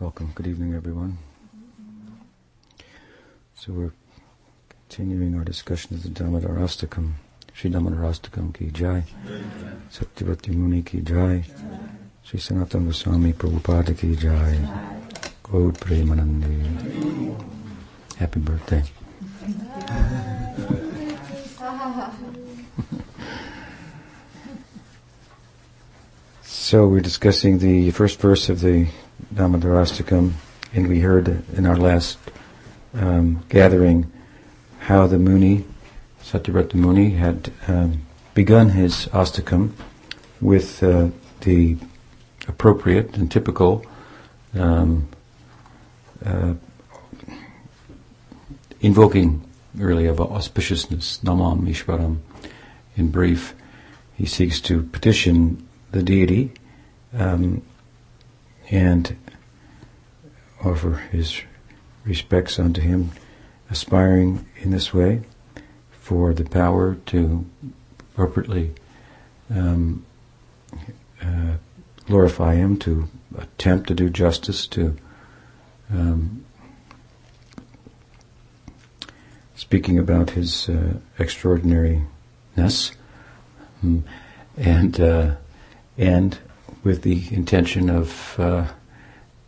Welcome. Good evening, everyone. So we're continuing our discussion of the Damodarastakam. Sri Damodarastakam ki jai. Satyavrata Muni ki jai. Sri Sanatana Goswami Prabhupada ki jai. Gaud Premanandi. Happy birthday. so we're discussing the first verse of the Damodarastakam, and we heard in our last um, gathering how the Muni, Satyavrata Muni, had um, begun his astakam with uh, the appropriate and typical um, uh, invoking really of auspiciousness, Namam Ishvaram. In brief, he seeks to petition the deity um, and offer his respects unto him, aspiring in this way for the power to appropriately um, uh, glorify him, to attempt to do justice, to um, speaking about his uh, extraordinariness, um, and uh, and with the intention of uh,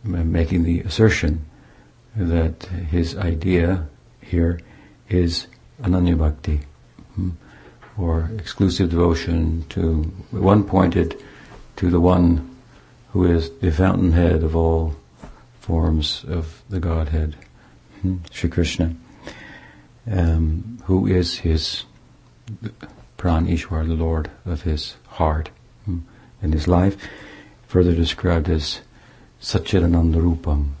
making the assertion that his idea here is ananya bhakti, hmm, or exclusive devotion to one pointed to the one who is the fountainhead of all forms of the Godhead, hmm, Sri Krishna, um, who is his Pran Ishwar, the Lord of his heart and his life, further described as Satchidananda Rupam,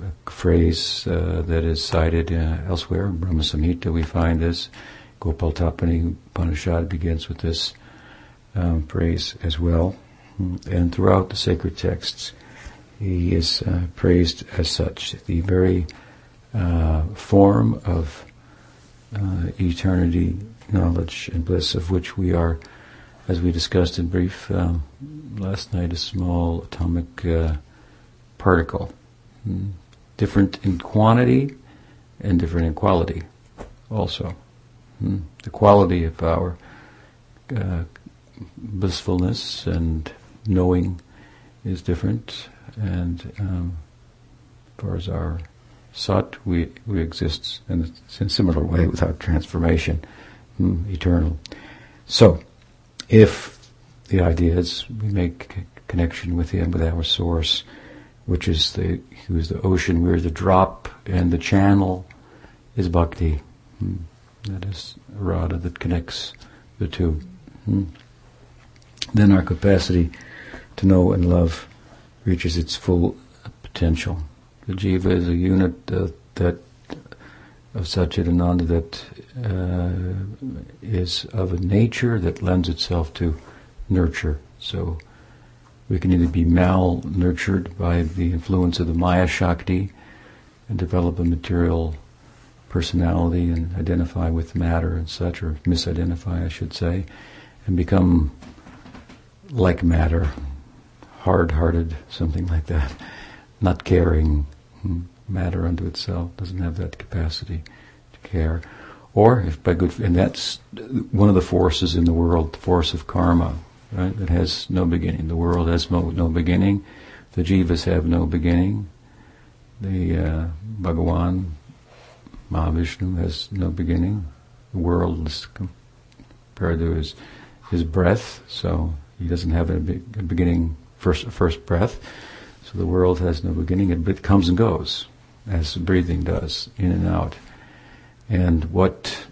a phrase uh, that is cited uh, elsewhere. Brahma Samhita, we find this. Gopal Tapani Upanishad begins with this um, phrase as well. And throughout the sacred texts, he is uh, praised as such. The very uh, form of uh, eternity, knowledge, and bliss of which we are, as we discussed in brief um, last night, a small atomic uh, particle. Hmm different in quantity and different in quality also. Hmm? The quality of our uh, blissfulness and knowing is different, and um, as far as our sat, we, we exist in a, similar way without transformation, hmm, eternal. So, if the idea is we make connection with Him, with our source, which is the who's the ocean, we're the drop, and the channel is bhakti. Hmm. That is a rada that connects the two. Hmm. Then our capacity to know and love reaches its full potential. The jiva is a unit uh, that of Satchidananda that uh, is of a nature that lends itself to nurture. So we can either be malnurtured by the influence of the Maya Shakti and develop a material personality and identify with matter and such, or misidentify, I should say, and become like matter, hard-hearted, something like that, not caring. Hmm, matter unto itself doesn't have that capacity to care. Or if by good, and that's one of the forces in the world, the force of karma, right? That has no beginning. The world has no, no beginning. The jivas have no beginning. The uh, Bhagawan, Mahavishnu has no beginning. The world is compared to his his breath, so he doesn't have a, be- a beginning first first breath. So the world has no beginning. It, it comes and goes, as breathing does, in and out. And what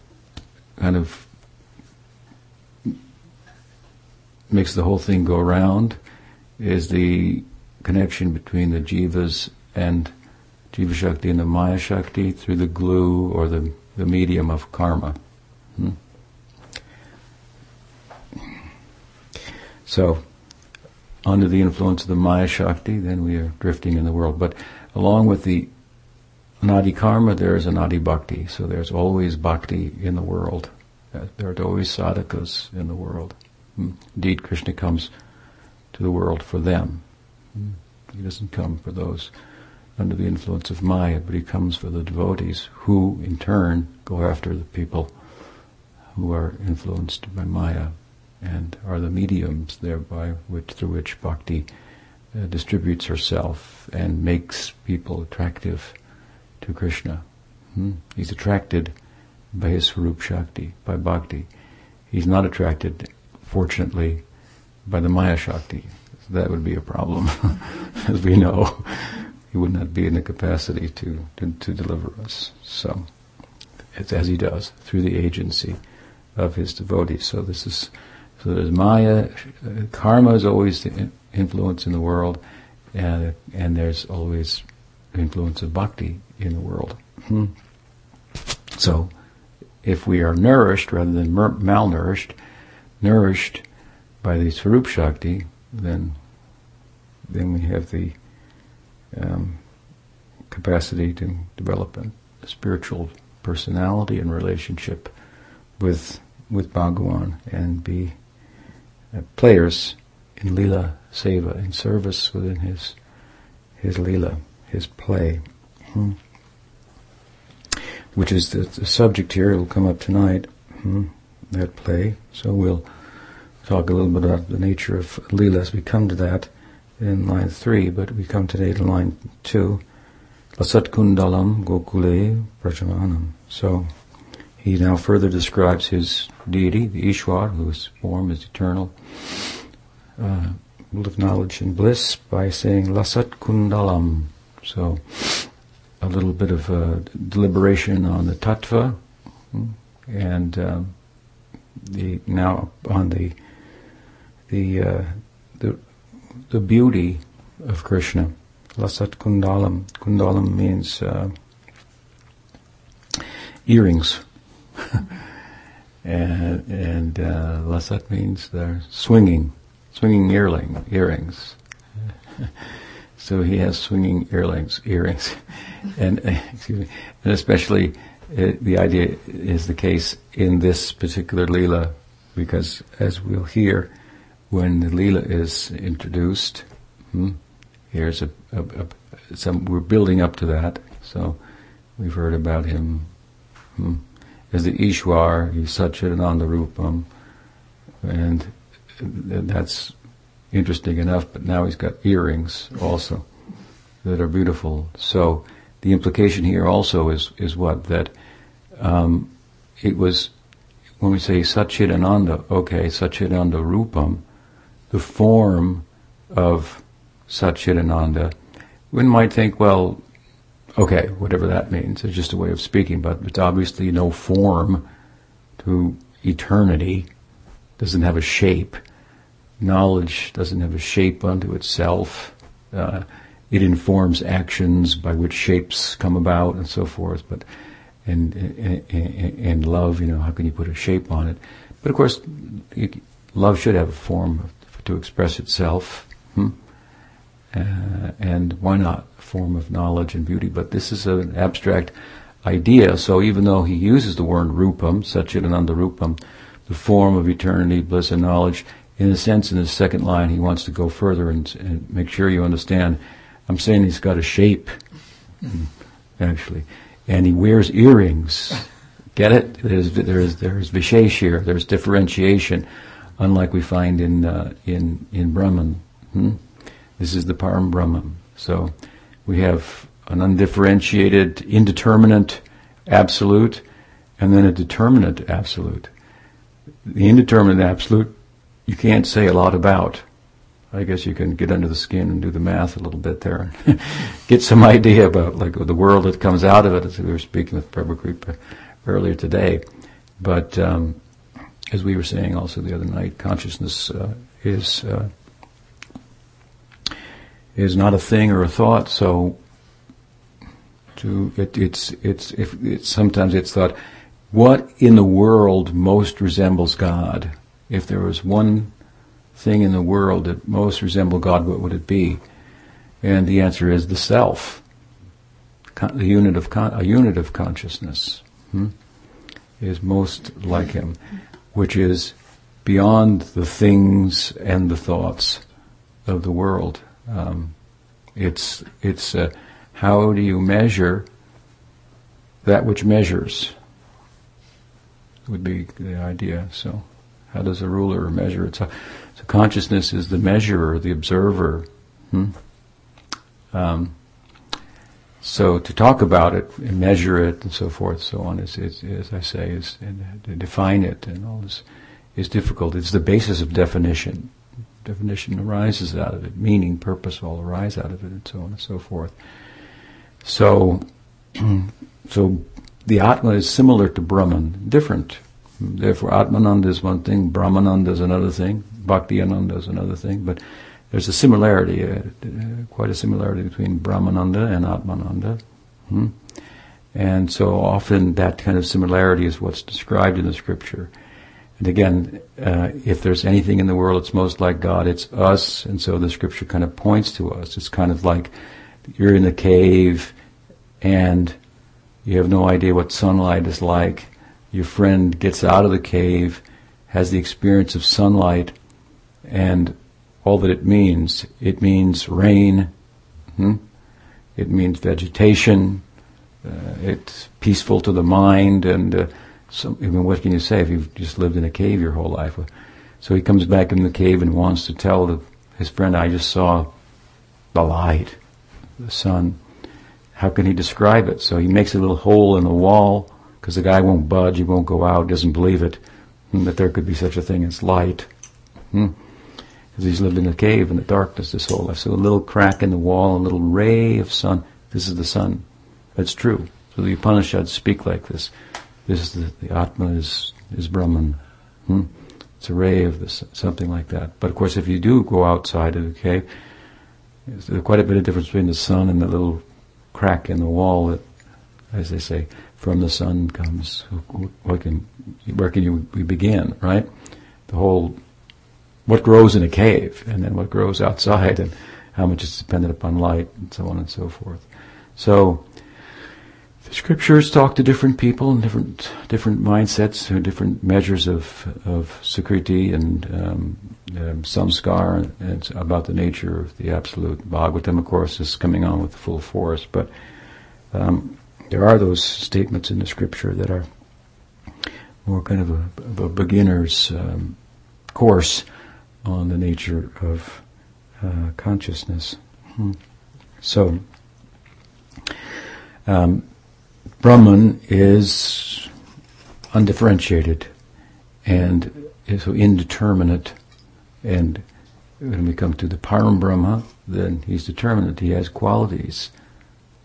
kind of makes the whole thing go round is the connection between the jivas and jiva shakti and the maya shakti through the glue or the, the medium of karma. Hmm? So, under the influence of the maya shakti, then we are drifting in the world. But along with the anadi karma, there is anadi bhakti. So there's always bhakti in the world. There are always sadhakas in the world. Indeed, Krishna comes to the world for them, He doesn't come for those under the influence of Maya, but he comes for the devotees who, in turn, go after the people who are influenced by Maya and are the mediums thereby which through which bhakti uh, distributes herself and makes people attractive to Krishna. Hmm? He's attracted by his Swarup Shakti, by bhakti. He's not attracted, fortunately, by the Maya Shakti. that would be a problem, as we know. He would not be in the capacity to, to, to deliver us. So, it's as he does, through the agency of his devotees. So this is, so there's Maya, uh, karma is always the influence in the world, and, and there's always influence of bhakti in the world. Hmm. So, if we are nourished rather than malnourished, nourished by the Swarup Shakti, then then we have the um, capacity to develop a, spiritual personality and relationship with with Bhagawan and be uh, players in lila seva, in service within his his lila, his play. Hmm which is the, the subject here. It'll come up tonight, hmm, that play. So we'll talk a little bit about the nature of Leela as we come to that in line three, but we come today to line two. Lasat Kundalam Gokule Brajamanam. So he now further describes his deity, the Ishwar, whose form is eternal, uh, of knowledge and bliss, by saying Lasat Kundalam. So a little bit of uh, deliberation on the tattva, and um, the now on the the uh, the the beauty of Krishna. Lasat kundalam. Kundalam means uh, earrings, and and uh, lasat means they're swinging, swinging earring earrings. So he has swinging earrings, earrings, and excuse me, and especially uh, the idea is the case in this particular lila, because as we'll hear, when the lila is introduced, hmm, here's a, a, a, some we're building up to that. So we've heard about him hmm, as the Ishwar, he's Satchidananda Rupam, and that's interesting enough, but now he's got earrings also that are beautiful. So the implication here also is is what that um, it was when we say Satchidananda, okay, Satchidananda Rupam, the form of Satchidananda, one might think, well, okay, whatever that means, it's just a way of speaking, but it's obviously no form to eternity, doesn't have a shape knowledge doesn't have a shape unto itself. Uh, it informs actions by which shapes come about and so forth. But and, and, and love, you know, how can you put a shape on it? But of course, love should have a form to express itself. Hmm? Uh, and why not a form of knowledge and beauty? But this is an abstract idea. So even though he uses the word rupam, Satchidananda rupam, the form of eternity, bliss, and knowledge, in a sense, in the second line, he wants to go further and, and make sure you understand. I'm saying he's got a shape, actually, and he wears earrings. Get it? There's there's there's vishesh here. There's differentiation, unlike we find in uh, in in Brahman. Hmm? This is the Param Brahman. So we have an undifferentiated, indeterminate absolute, and then a determinate absolute. The indeterminate absolute you can't say a lot about. I guess you can get under the skin and do the math a little bit there and get some idea about like the world that comes out of it. As we were speaking with Prabhu earlier today, but um, as we were saying also the other night, consciousness uh, is uh, is not a thing or a thought. So to it, it's it's if it's sometimes it's thought, what in the world most resembles God? If there was one thing in the world that most resembled God, what would it be? And the answer is the self, the unit of con- a unit of consciousness hmm, is most like Him, which is beyond the things and the thoughts of the world. Um, It's it's uh, how do you measure that which measures? Would be the idea. So, how does a ruler measure it? So, consciousness is the measurer, the observer. Hmm? Um, so to talk about it and measure it and so forth, so on, is, is as I say, is to define it and all this is difficult. It's the basis of definition. Definition arises out of it. Meaning, purpose all arise out of it, and so on and so forth. So, so the Atma is similar to Brahman, different. Therefore, Atmananda is one thing, Brahmananda is another thing, Bhakti Ananda is another thing, but there's a similarity, uh, uh, quite a similarity between Brahmananda and Atmananda. Hmm? And so often that kind of similarity is what's described in the scripture. And again, uh, if there's anything in the world that's most like God, it's us. And so the scripture kind of points to us. It's kind of like you're in a cave and you have no idea what sunlight is like. Your friend gets out of the cave, has the experience of sunlight, and all that it means. It means rain. Hmm? It means vegetation. Uh, it's peaceful to the mind. And uh, so, I mean, what can you say if you've just lived in a cave your whole life? So he comes back in the cave and wants to tell the, his friend, "I just saw the light, the sun." How can he describe it? So he makes a little hole in the wall because the guy won't budge. He won't go out. Doesn't believe it hmm, that there could be such a thing as light. Hmm because he's lived in a cave in the darkness his whole life. So a little crack in the wall, a little ray of sun. This is the sun. That's true. So the Upanishads speak like this. This is the, the Atma is is Brahman. Hmm? It's a ray of this, something like that. But of course, if you do go outside of the cave, there's quite a bit of difference between the sun and the little crack in the wall that, as they say, from the sun comes. What can, where can you we begin? Right? The whole what grows in a cave and then what grows outside and how much is dependent upon light and so on and so forth. So the scriptures talk to different people and different different mindsets and different measures of of sukriti and um, um, samskar and about the nature of the absolute. Bhagavatam, of course, is coming on with full force, but um, there are those statements in the scripture that are more kind of a, of a beginner's um, course on the nature of uh, consciousness. Hmm. So, um, Brahman is undifferentiated and so indeterminate. And when we come to the Param Brahma, then he's determinate. He has qualities,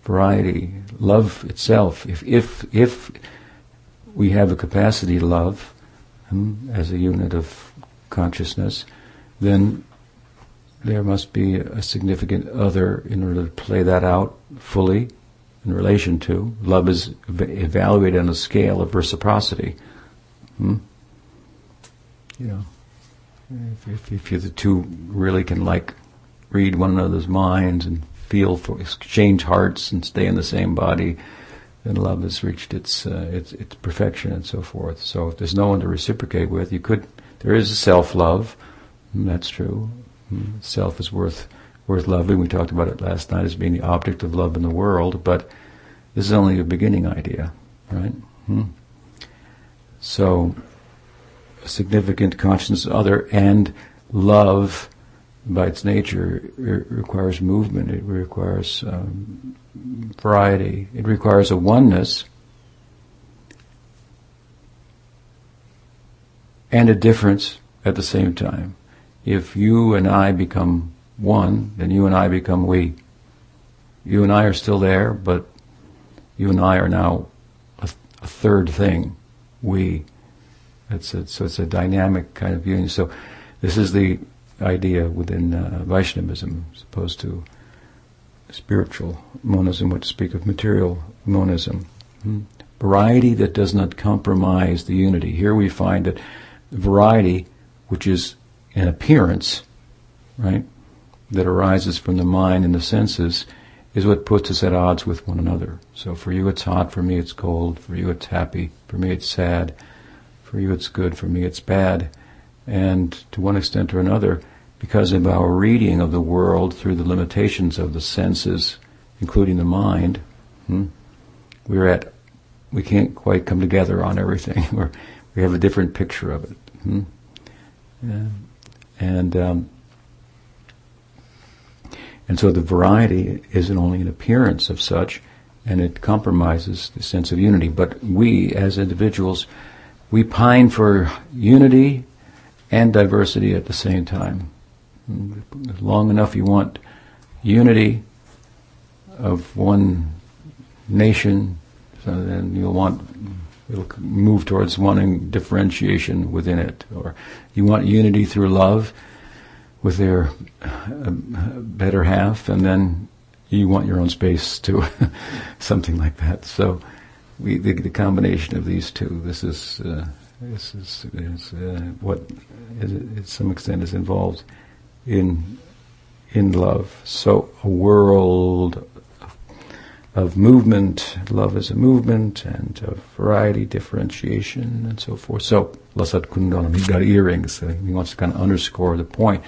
variety, love itself. If if if we have a capacity to love um, as a unit of consciousness, then there must be a significant other in order to play that out fully in relation to. Love is evaluated on a scale of reciprocity. Hmm? You know, if, if, if the two really can like read one another's minds and feel for exchange hearts and stay in the same body, then love has reached its uh, its, its perfection and so forth. So if there's no one to reciprocate with, you could there is self love that's true. Hmm. Self is worth worth loving. We talked about it last night as being the object of love in the world, but this is only a beginning idea, right? Hmm. So, a significant consciousness other and love, by its nature, it requires movement. It requires um, variety. It requires a oneness and a difference at the same time if you and I become one, then you and I become we. You and I are still there, but you and I are now a, a third thing, we. It's a, so it's a dynamic kind of union. So this is the idea within uh, Vaishnavism, as opposed to spiritual monism, which speak of material monism. Hmm. Variety that does not compromise the unity. Here we find that variety, which is an appearance, right, that arises from the mind and the senses is what puts us at odds with one another. So for you it's hot, for me it's cold, for you it's happy, for me it's sad, for you it's good, for me it's bad. And to one extent or another, because of our reading of the world through the limitations of the senses, including the mind, hmm, we're at, we can't quite come together on everything. we're, we have a different picture of it. Hmm? Yeah. And um, and so the variety isn't only an appearance of such, and it compromises the sense of unity. But we, as individuals, we pine for unity and diversity at the same time. Long enough you want unity of one nation, so then you'll want you'll move towards wanting differentiation within it, or you want unity through love with their uh, better half, and then you want your own space too, something like that. So, we the, the, combination of these two. This is uh, this is, uh, what, is, to some extent, is involved in in love. So, a world of movement, love is a movement, and of variety, differentiation, and so forth. So, Lasat Kundalam, he's got earrings. He wants to kind of underscore the point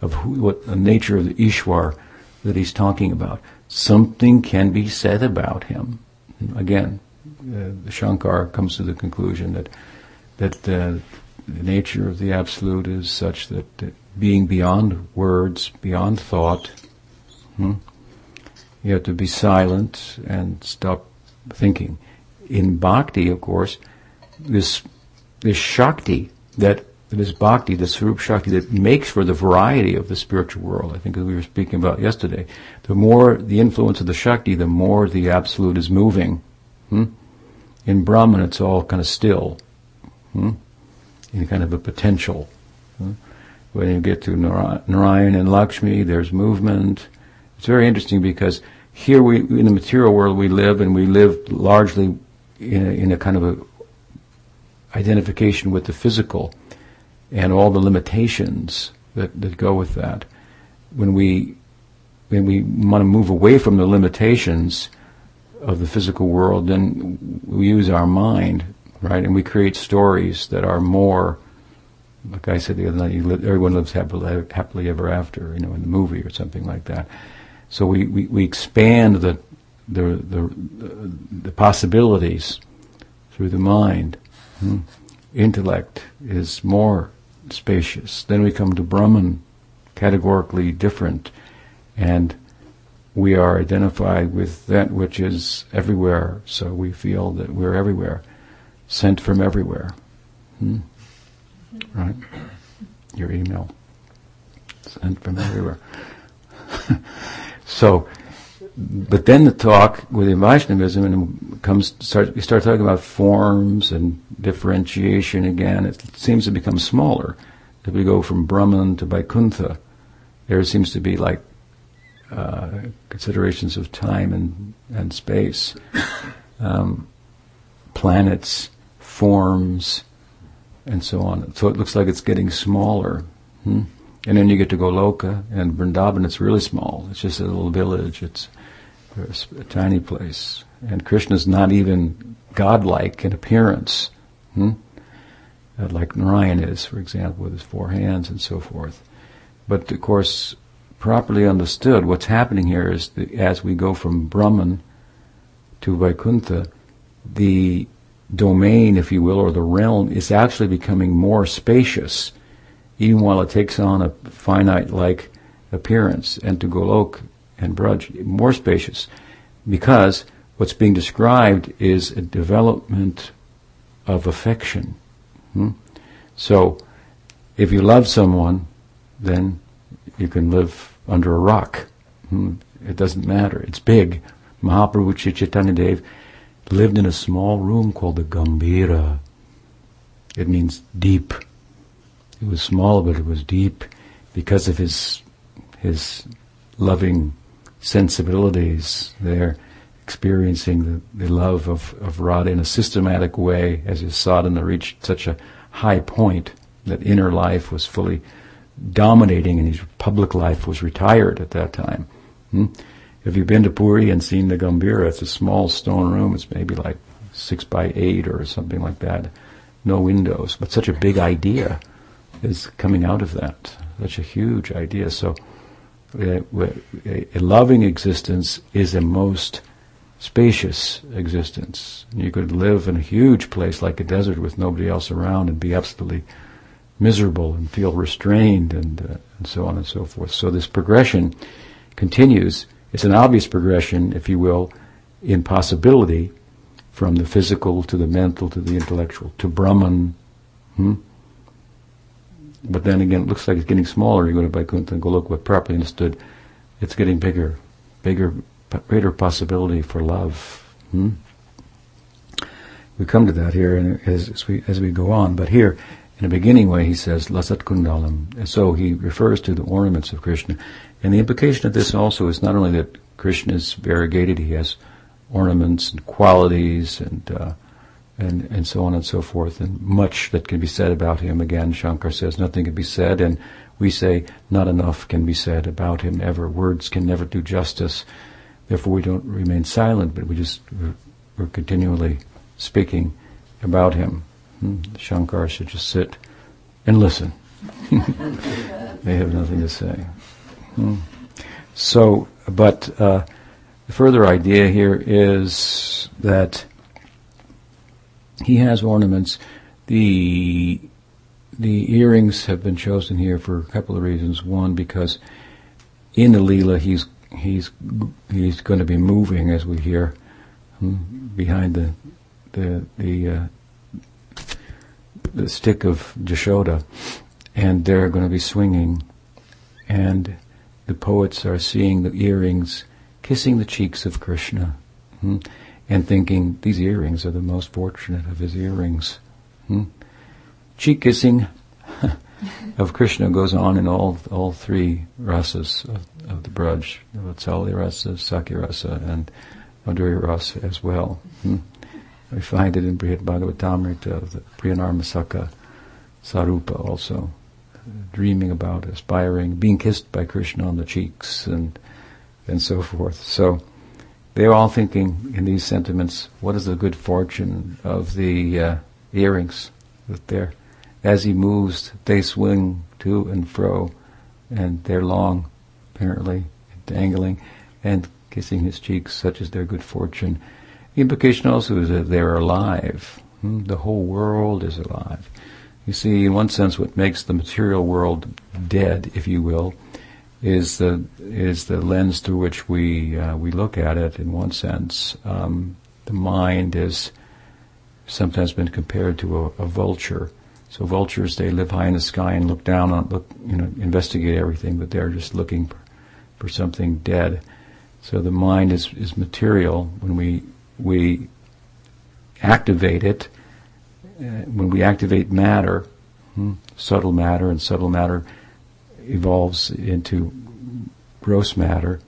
of who, what the nature of the Ishwar that he's talking about. Something can be said about him. Again, uh, Shankar comes to the conclusion that that uh, the nature of the absolute is such that, being beyond words, beyond thought, hmm, you have to be silent and stop thinking. In bhakti, of course, this this shakti that this bhakti, this Swarup Shakti that makes for the variety of the spiritual world. I think as we were speaking about yesterday, the more the influence of the Shakti, the more the Absolute is moving. Hmm? In Brahman, it's all kind of still, hmm? in kind of a potential. Hmm? When you get to Narayan and Lakshmi, there's movement. It's very interesting because here we, in the material world, we live, and we live largely in a, in a kind of a identification with the physical and all the limitations that, that go with that. When we when we want to move away from the limitations of the physical world, then we use our mind, right? And we create stories that are more, like I said the other night, everyone lives happily, happily ever after, you know, in the movie or something like that. So we, we, we expand the, the, the, the possibilities through the mind. Hmm. Intellect is more spacious. Then we come to Brahman, categorically different, and we are identified with that which is everywhere, so we feel that we're everywhere, sent from everywhere. Hmm? Right? Your email. Sent from everywhere. So, but then the talk with Vaishnavism and comes start we start talking about forms and differentiation again. It seems to become smaller. If we go from Brahman to Vaikuntha, there seems to be like uh, considerations of time and and space, um, planets, forms, and so on. So it looks like it's getting smaller. Hmm? And then you get to Goloka and Vrindavan. It's really small. It's just a little village. It's a tiny place. And Krishna's not even godlike in appearance, hmm? uh, like Narayan is, for example, with his four hands and so forth. But of course, properly understood, what's happening here is that as we go from Brahman to Vaikuntha, the domain, if you will, or the realm is actually becoming more spacious even while it takes on a finite-like appearance, and to Golok and Braj, more spacious, because what's being described is a development of affection. Hmm? So, if you love someone, then you can live under a rock. Hmm? It doesn't matter. It's big. Mahaprabhu Chaitanya Dev lived in a small room called the Gambhira. It means deep. It was small, but it was deep because of his his loving sensibilities there, experiencing the, the love of, of Radha in a systematic way as his sadhana reached such a high point that inner life was fully dominating and his public life was retired at that time. Hmm? Have you been to Puri and seen the Gambhira? It's a small stone room. It's maybe like six by eight or something like that. No windows, but such a big idea is coming out of that. such a huge idea. So, uh, a, a loving existence is a most spacious existence. You could live in a huge place like a desert with nobody else around and be absolutely miserable and feel restrained and, uh, and so on and so forth. So this progression continues. It's an obvious progression, if you will, in possibility from the physical to the mental to the intellectual to Brahman. Hmm? But then again, it looks like it's getting smaller. You go to Vaikuntha and go look what properly understood. It's getting bigger, bigger, greater possibility for love. Hmm? We come to that here as, as, we as we go on. But here, in a beginning way, he says lasat kundalam, and so he refers to the ornaments of Krishna. And the implication of this also is not only that Krishna is variegated; he has ornaments and qualities and uh, and and so on and so forth, and much that can be said about him. Again, Shankar says nothing can be said, and we say not enough can be said about him ever. Words can never do justice. Therefore, we don't remain silent, but we just we're, we're continually speaking about him. Hmm? Shankar should just sit and listen. they have nothing to say. Hmm. So, but. Uh, the further idea here is that he has ornaments. The the earrings have been chosen here for a couple of reasons. One, because in the Leela he's he's he's going to be moving as we hear hmm, behind the the the uh, the stick of Jashoda, and they're going to be swinging, and the poets are seeing the earrings kissing the cheeks of Krishna hmm, and thinking these earrings are the most fortunate of his earrings. Hmm. Cheek kissing of Krishna goes on in all all three rasas of, of the Braj, Vatsalya rasa, Sakhya rasa, and Madhurya rasa as well. Hmm. We find it in Brihad Bhagavatamrita, the Priyanarmasaka Sarupa also, dreaming about, aspiring, being kissed by Krishna on the cheeks and and so forth. So they're all thinking in these sentiments, what is the good fortune of the uh, earrings that they're, as he moves, they swing to and fro, and they're long, apparently, dangling, and kissing his cheeks, such is their good fortune. The implication also is that they're alive. Hmm? The whole world is alive. You see, in one sense, what makes the material world dead, if you will, is the is the lens through which we uh, we look at it. In one sense, um, the mind is sometimes been compared to a, a, vulture. So vultures they live high in the sky and look down on look you know investigate everything, but they're just looking for, for something dead. So the mind is is material when we we activate it. Uh, when we activate matter, hmm, subtle matter and subtle matter evolves into gross matter,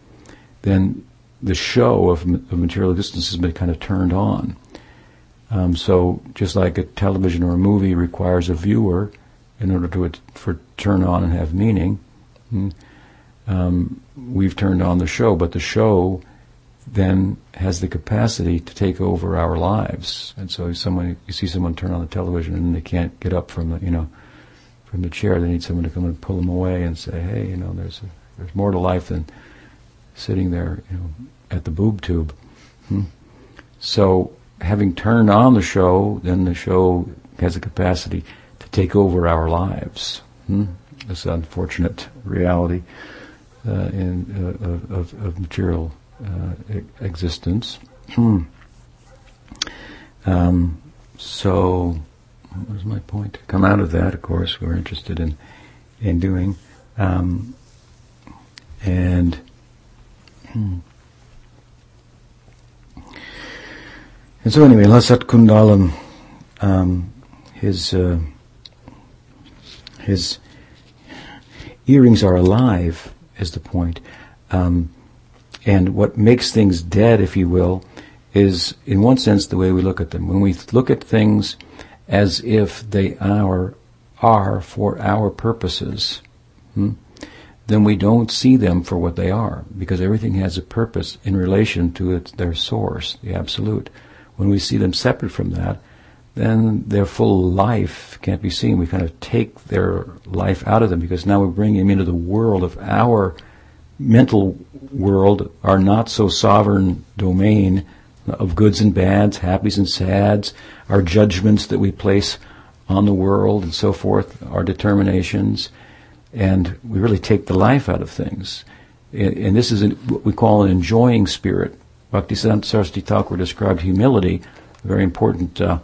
then the show of, of material existence has been kind of turned on. Um, so just like a television or a movie requires a viewer in order to for turn on and have meaning, hmm, um, we've turned on the show, but the show then has the capacity to take over our lives. And so someone you see someone turn on the television and they can't get up from the you know from the chair. They need someone to come and pull them away and say, hey, you know, there's a, there's more to life than sitting there, you know, at the boob tube. Hmm? So having turned on the show, then the show has a capacity to take over our lives. Hmm? This unfortunate reality uh, in, uh, of, of, material uh, existence. Hmm. Um, so what was my point? To come out of that, of course, we're interested in in doing, um, and. Hmm. And so anyway, Lasat Kundalam, um, his uh, his earrings are alive, is the point. Um, and what makes things dead, if you will, is in one sense the way we look at them. When we look at things as if they are are for our purposes, hmm, then we don't see them for what they are, because everything has a purpose in relation to its, their source, the absolute. When we see them separate from that, then their full life can't be seen. We kind of take their life out of them because now we're bringing them into the world of our mental world, our not so sovereign domain of goods and bads, happies and sads, our judgments that we place on the world and so forth, our determinations, and we really take the life out of things. And, this is what we call an enjoying spirit. Bhaktisiddhanta Saraswati Thakur described humility, a very important uh,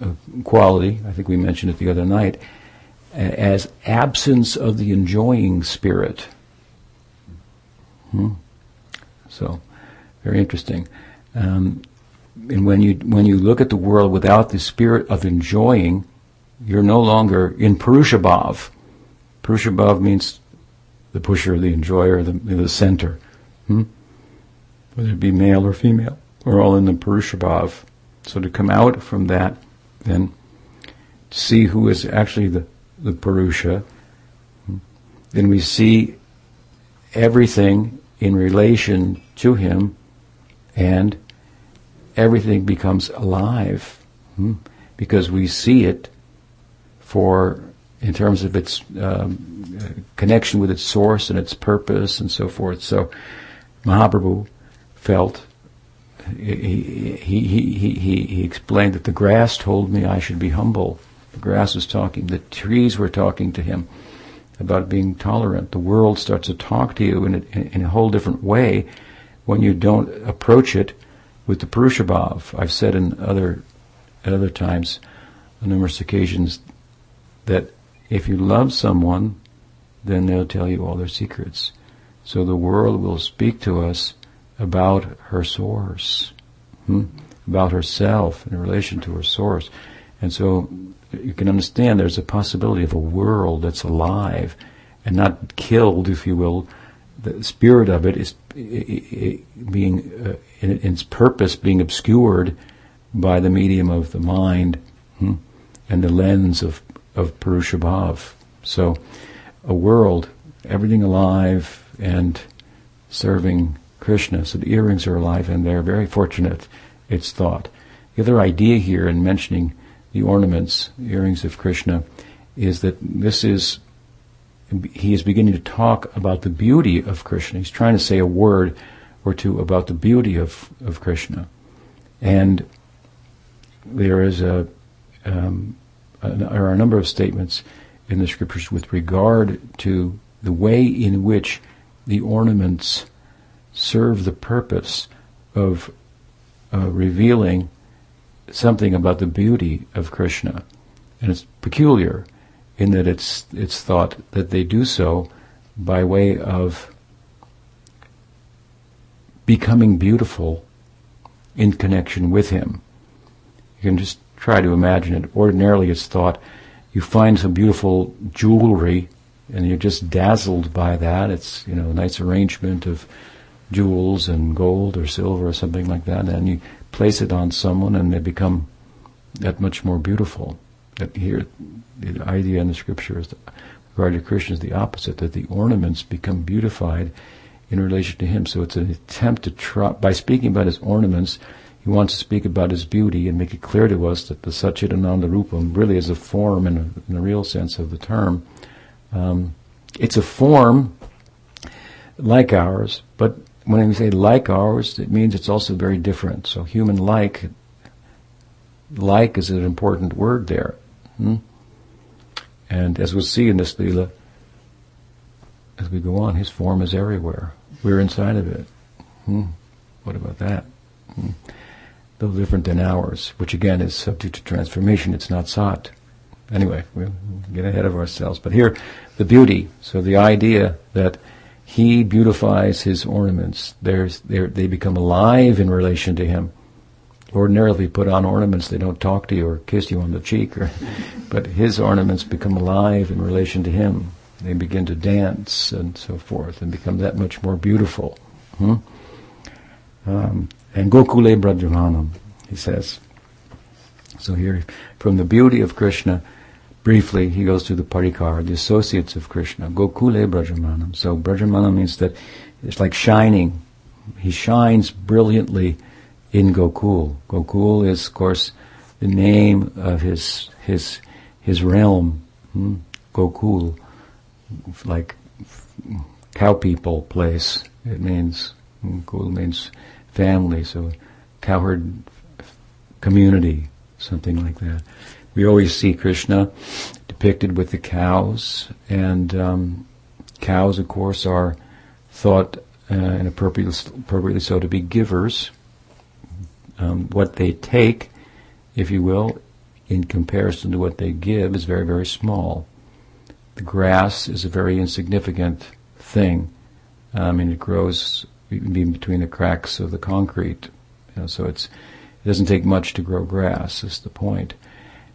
uh, quality, I think we mentioned it the other night, as absence of the enjoying spirit. Hmm? So, very interesting. Um, and when you when you look at the world without the spirit of enjoying, you're no longer in Purushabhav. Purushabhav means the pusher, the enjoyer, the, the center. Hmm? Whether it be male or female, we're all in the Purushabhav. So to come out from that, then see who is actually the, the Purusha, hmm? then we see everything in relation to him and everything becomes alive hmm? because we see it for in terms of its um, connection with its source and its purpose and so forth. So Mahaprabhu felt he, he, he, he, he explained that the grass told me I should be humble. The grass was talking. The trees were talking to him about being tolerant. The world starts to talk to you in a, in a whole different way when you don't approach it with the Purushabhav. I've said in other at other times, on numerous occasions, that if you love someone, then they'll tell you all their secrets. So the world will speak to us about her source, hmm? about herself in relation to her source. And so you can understand there's a possibility of a world that's alive and not killed, if you will. The spirit of it is being, uh, in its purpose, being obscured by the medium of the mind hmm? and the lens of, of Purushabhav. So, a world, everything alive and serving Krishna. So the earrings are alive and they're very fortunate, it's thought. The other idea here in mentioning the ornaments, earrings of Krishna, is that this is, he is beginning to talk about the beauty of Krishna. He's trying to say a word or two about the beauty of, of Krishna. And there is a, um, a, there are a number of statements in the scriptures with regard to the way in which the ornaments serve the purpose of uh, revealing something about the beauty of Krishna. And it's peculiar in that it's, it's thought that they do so by way of becoming beautiful in connection with Him. You can just try to imagine it. Ordinarily, it's thought you find some beautiful jewelry and you're just dazzled by that. It's, you know, a nice arrangement of jewels and gold or silver or something like that, and you place it on someone and they become that much more beautiful. That here, the idea in the scripture is that regard to Krishna is the opposite, that the ornaments become beautified in relation to him. So it's an attempt to try, by speaking about his ornaments, he wants to speak about his beauty and make it clear to us that the Satchidananda Rupam really is a form in a, in a real sense of the term. Um, it's a form like ours, but when we say like ours, it means it's also very different. So human like, like is an important word there. Hmm? And as we'll see in this Leela, as we go on, his form is everywhere. We're inside of it. Hmm? What about that? Hmm? Though different than ours, which again is subject to transformation, it's not sought. Anyway, we'll get ahead of ourselves. But here, the beauty. So the idea that he beautifies his ornaments. There's, they become alive in relation to him. Ordinarily, put on ornaments, they don't talk to you or kiss you on the cheek, or, but his ornaments become alive in relation to him. They begin to dance and so forth, and become that much more beautiful. Hmm? Um, and Gokule Brajamanam, he says. So here, from the beauty of Krishna, briefly, he goes to the parikar, the associates of Krishna, Gokule Brajamanam. So Brajamanam means that it's like shining. He shines brilliantly in Gokul. Gokul is, of course, the name of his his his realm, hmm? Gokul, like cow people place. It means Gokul means family, so cowherd community, something like that. We always see Krishna depicted with the cows, and um, cows, of course, are thought, uh, and appropriately, so, to be givers. Um, what they take, if you will, in comparison to what they give, is very, very small. The grass is a very insignificant thing. I mean, it grows even between the cracks of the concrete. You know, so it's it doesn't take much to grow grass. Is the point.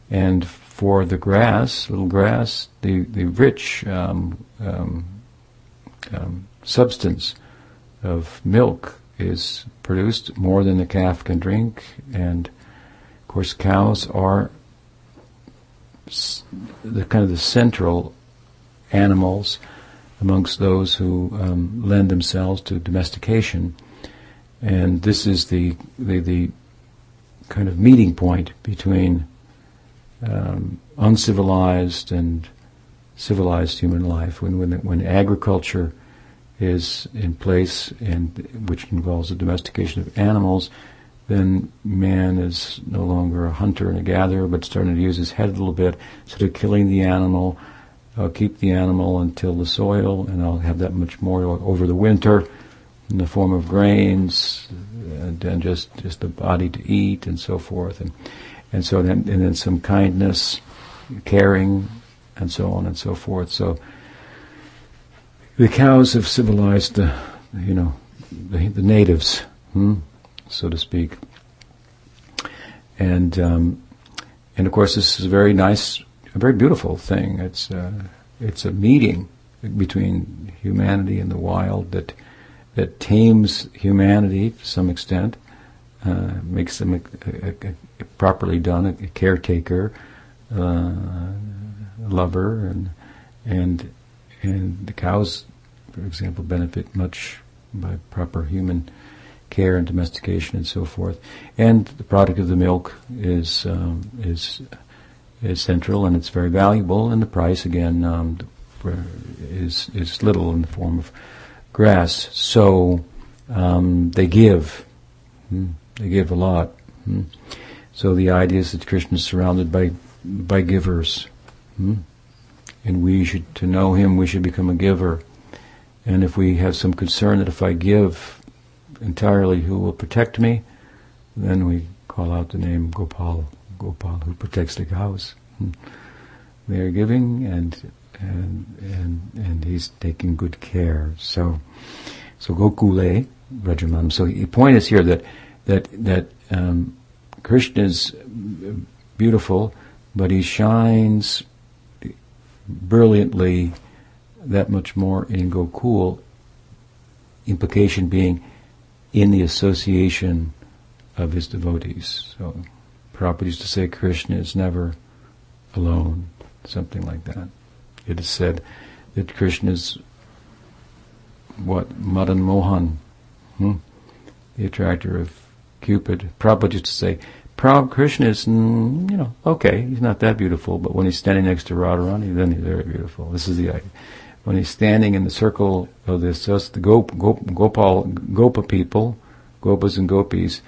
And for the grass, little grass, the the rich um, um, um, substance of milk is produced more than the calf can drink, and of course, cows are the kind of the central animals amongst those who um, lend themselves to domestication, and this is the the, the kind of meeting point between um, uncivilized and civilized human life. When when when agriculture is in place and which involves the domestication of animals, then man is no longer a hunter and a gatherer, but starting to use his head a little bit. Instead of killing the animal, I'll keep the animal until the soil, and I'll have that much more over the winter in the form of grains and, and just just the body to eat and so forth, and and so then and then some kindness, caring, and so on and so forth. So the cows have civilized the you know the, the natives. Hmm? so to speak. And um, and of course, this is a very nice, a very beautiful thing. It's uh, it's a meeting between humanity and the wild that that tames humanity to some extent, uh, makes them a, a, a, properly done, a, caretaker, uh, lover, and and and the cows, for example, benefit much by proper human care and domestication and so forth. And the product of the milk is um, is is central and it's very valuable. And the price again um, is is little in the form of grass. So um, they give. Hmm? They give a lot. Hmm? So the idea is that Krishna is surrounded by by givers. Hmm? And we should, to know him, we should become a giver. And if we have some concern that if I give, entirely who will protect me, then we call out the name Gopal, Gopal, who protects the cows. Hmm. They are giving and and and and he's taking good care. So so Gokule Brajamanam. So the point is here that that that um, Krishna is beautiful, but he shines brilliantly that much more in Gokul. Implication being in the association of his devotees. So used to say Krishna is never alone, something like that. It is said that Krishna is what? Madan Mohan, hmm? the attractor of Cupid. Prabhupada used to say, Prabhupada Krishna is, mm, you know, okay, he's not that beautiful, but when he's standing next to Radharani, then he's very beautiful. This is the idea when he's standing in the circle of this, just the Gop, Gop, Gopal, Gopa people, Gopas and Gopis,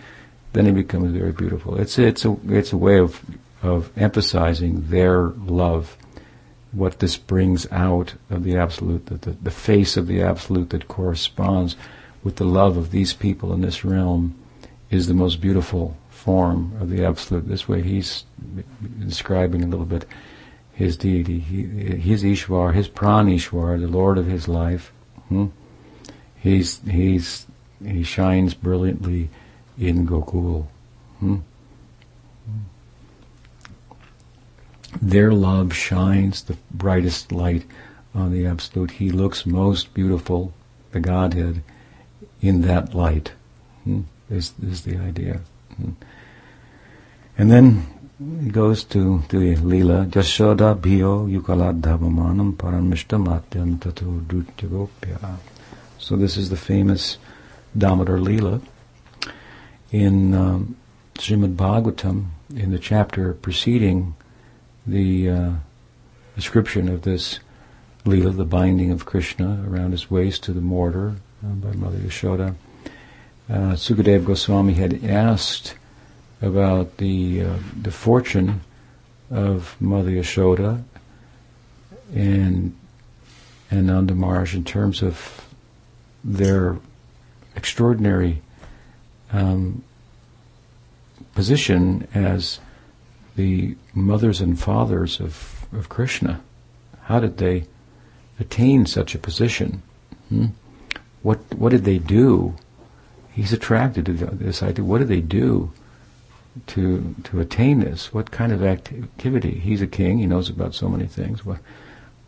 then he becomes very beautiful. It's it's a it's a way of of emphasizing their love, what this brings out of the absolute, the, the, the face of the absolute that corresponds with the love of these people in this realm, is the most beautiful form of the absolute. This way, he's describing a little bit his deity, his Ishwar, his Pranishwar, the Lord of his life. Hmm? He's he's he shines brilliantly in Gokul. Hmm? Their love shines the brightest light on the Absolute. He looks most beautiful, the Godhead, in that light. Hmm? Is is the idea. And then he goes to the Leela, Jashoda Bhiyo Yukaladhavamanam Paramishtamatyan Tatu Dutyagopya. So this is the famous Damodar Leela in um, Srimad Bhagavatam, in the chapter preceding the uh, description of this Leela, the binding of Krishna around his waist to the mortar uh, by Mother Yashoda, uh, Sukadeva Goswami had asked about the uh, the fortune of Mother Yashoda and and Nanda Maharaj in terms of their extraordinary um, position as the mothers and fathers of, of Krishna. How did they attain such a position? Hmm? What what did they do? He's attracted to this idea. What do they do to to attain this? What kind of activity? He's a king. He knows about so many things. What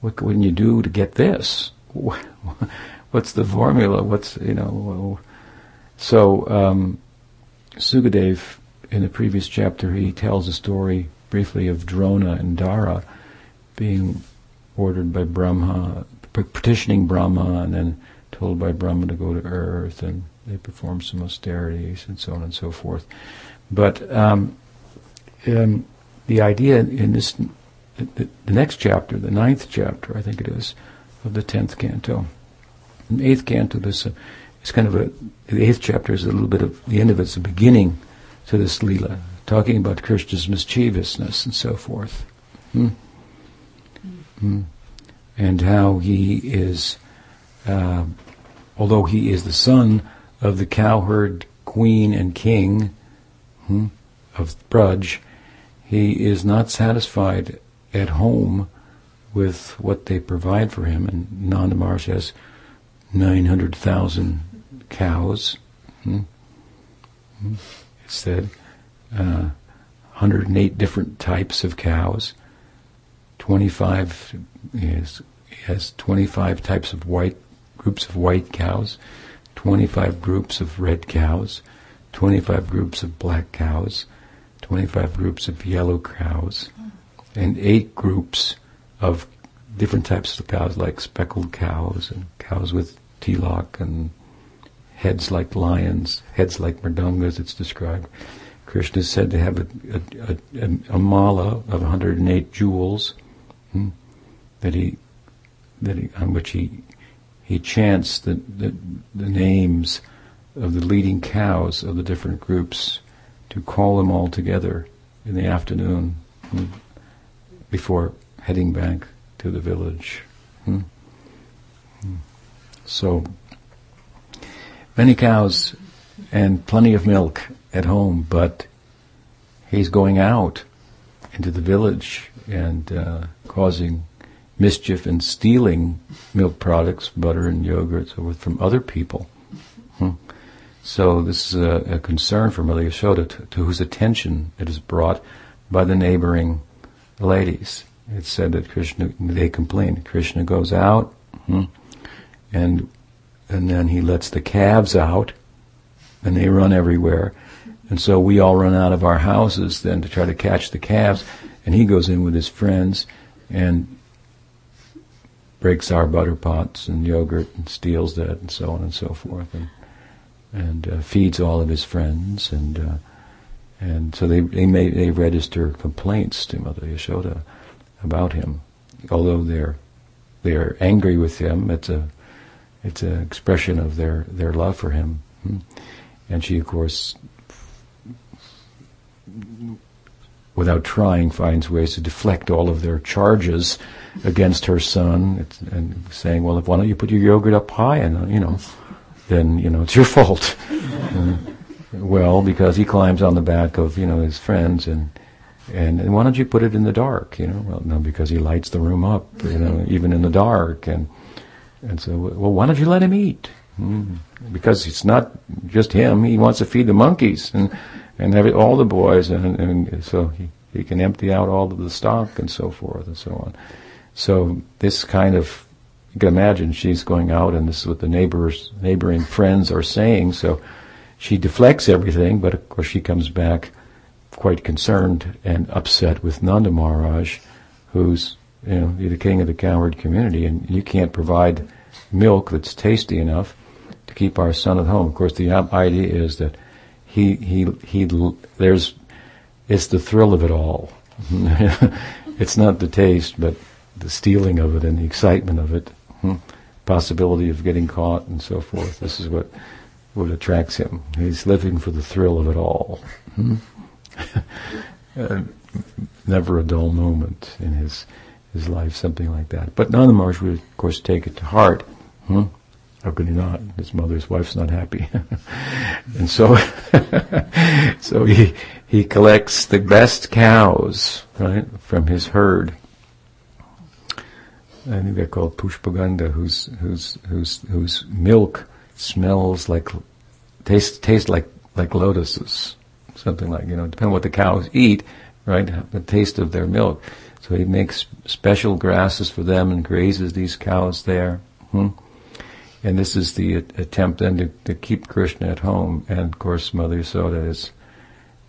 what can you do to get this? What's the formula? What's you know? So um, Sukadev, in the previous chapter, he tells a story briefly of Drona and Dara being ordered by Brahma, petitioning Brahma, and then told by Brahma to go to earth, and they perform some austerities and so on and so forth. But um, um, the idea in this, the, the, next chapter, the ninth chapter, I think it is, of the tenth canto, the eighth canto, this uh, it's kind of a the eighth chapter is a little bit of the end of it's the beginning to this lila, talking about Krishna's mischievousness and so forth, hmm? Hmm. and how he is, uh, although he is the son of the cowherd queen and king hmm, of Braj, he is not satisfied at home with what they provide for him. And Nanda Maharaj has 900,000 cows. Hmm? Hmm? It said uh, 108 different types of cows. 25 is has 25 types of white groups of white cows, 25 groups of red cows, 25 groups of black cows, 25 groups of yellow cows, and eight groups of different types of cows, like speckled cows and cows with tilak and heads like lions, heads like mridangas, it's described. Krishna is said to have a, a, a, a mala of 108 jewels hmm, that he, that he, on which he, he chants the, the, the names of the leading cows of the different groups to call them all together in the afternoon before heading back to the village. Hmm. Hmm. So many cows and plenty of milk at home, but he's going out into the village and uh, causing mischief and stealing milk products, butter and yogurt, so forth, from other people. Hmm. So this is a, a, concern for Mother Yashoda, to, to, whose attention it is brought by the neighboring ladies. It's said that Krishna, they complain. Krishna goes out, hmm, and and then he lets the calves out, and they run everywhere. And so we all run out of our houses then to try to catch the calves, and he goes in with his friends and breaks our butter pots and yogurt and steals that and so on and so forth, and and uh, feeds all of his friends and. Uh, and so they they may they register complaints to Mother Yashoda about him, although they're they're angry with him. It's a it's an expression of their, their love for him. Hmm. And she, of course, without trying, finds ways to deflect all of their charges against her son, and saying, "Well, if why don't you put your yogurt up high, and you know, then you know it's your fault." well, because he climbs on the back of you know his friends, and, and and why don't you put it in the dark? You know, well, no, because he lights the room up, you know, even in the dark, and and so, well, why don't you let him eat? Mm. Because it's not just him; he wants to feed the monkeys and and every, all the boys, and, and so he, he can empty out all of the stock and so forth and so on. So this kind of you can imagine she's going out, and this is what the neighbors, neighboring friends are saying. So she deflects everything, but of course she comes back quite concerned and upset with Nanda Maharaj, who's you know, the king of the cowherd community, and you can't provide milk that's tasty enough to keep our son at home. Of course, the idea is that he he he there's it's the thrill of it all. it's not the taste, but the stealing of it and the excitement of it, hmm? possibility of getting caught and so forth. This is what what attracts him. He's living for the thrill of it all. Hmm? never a dull moment in his his life, something like that. But Nanda Maharaj would, of course, take it to heart. Hmm? How could he not? His mother's wife's not happy, and so so he he collects the best cows, right, from his herd. I think they're called pushpaganda, whose whose whose whose milk smells like tastes tastes like like lotuses, something like you know, depending on what the cows eat, right? The taste of their milk. So he makes special grasses for them and grazes these cows there. Hmm? And this is the attempt then to, to, keep Krishna at home. And of course, Mother Yasoda is,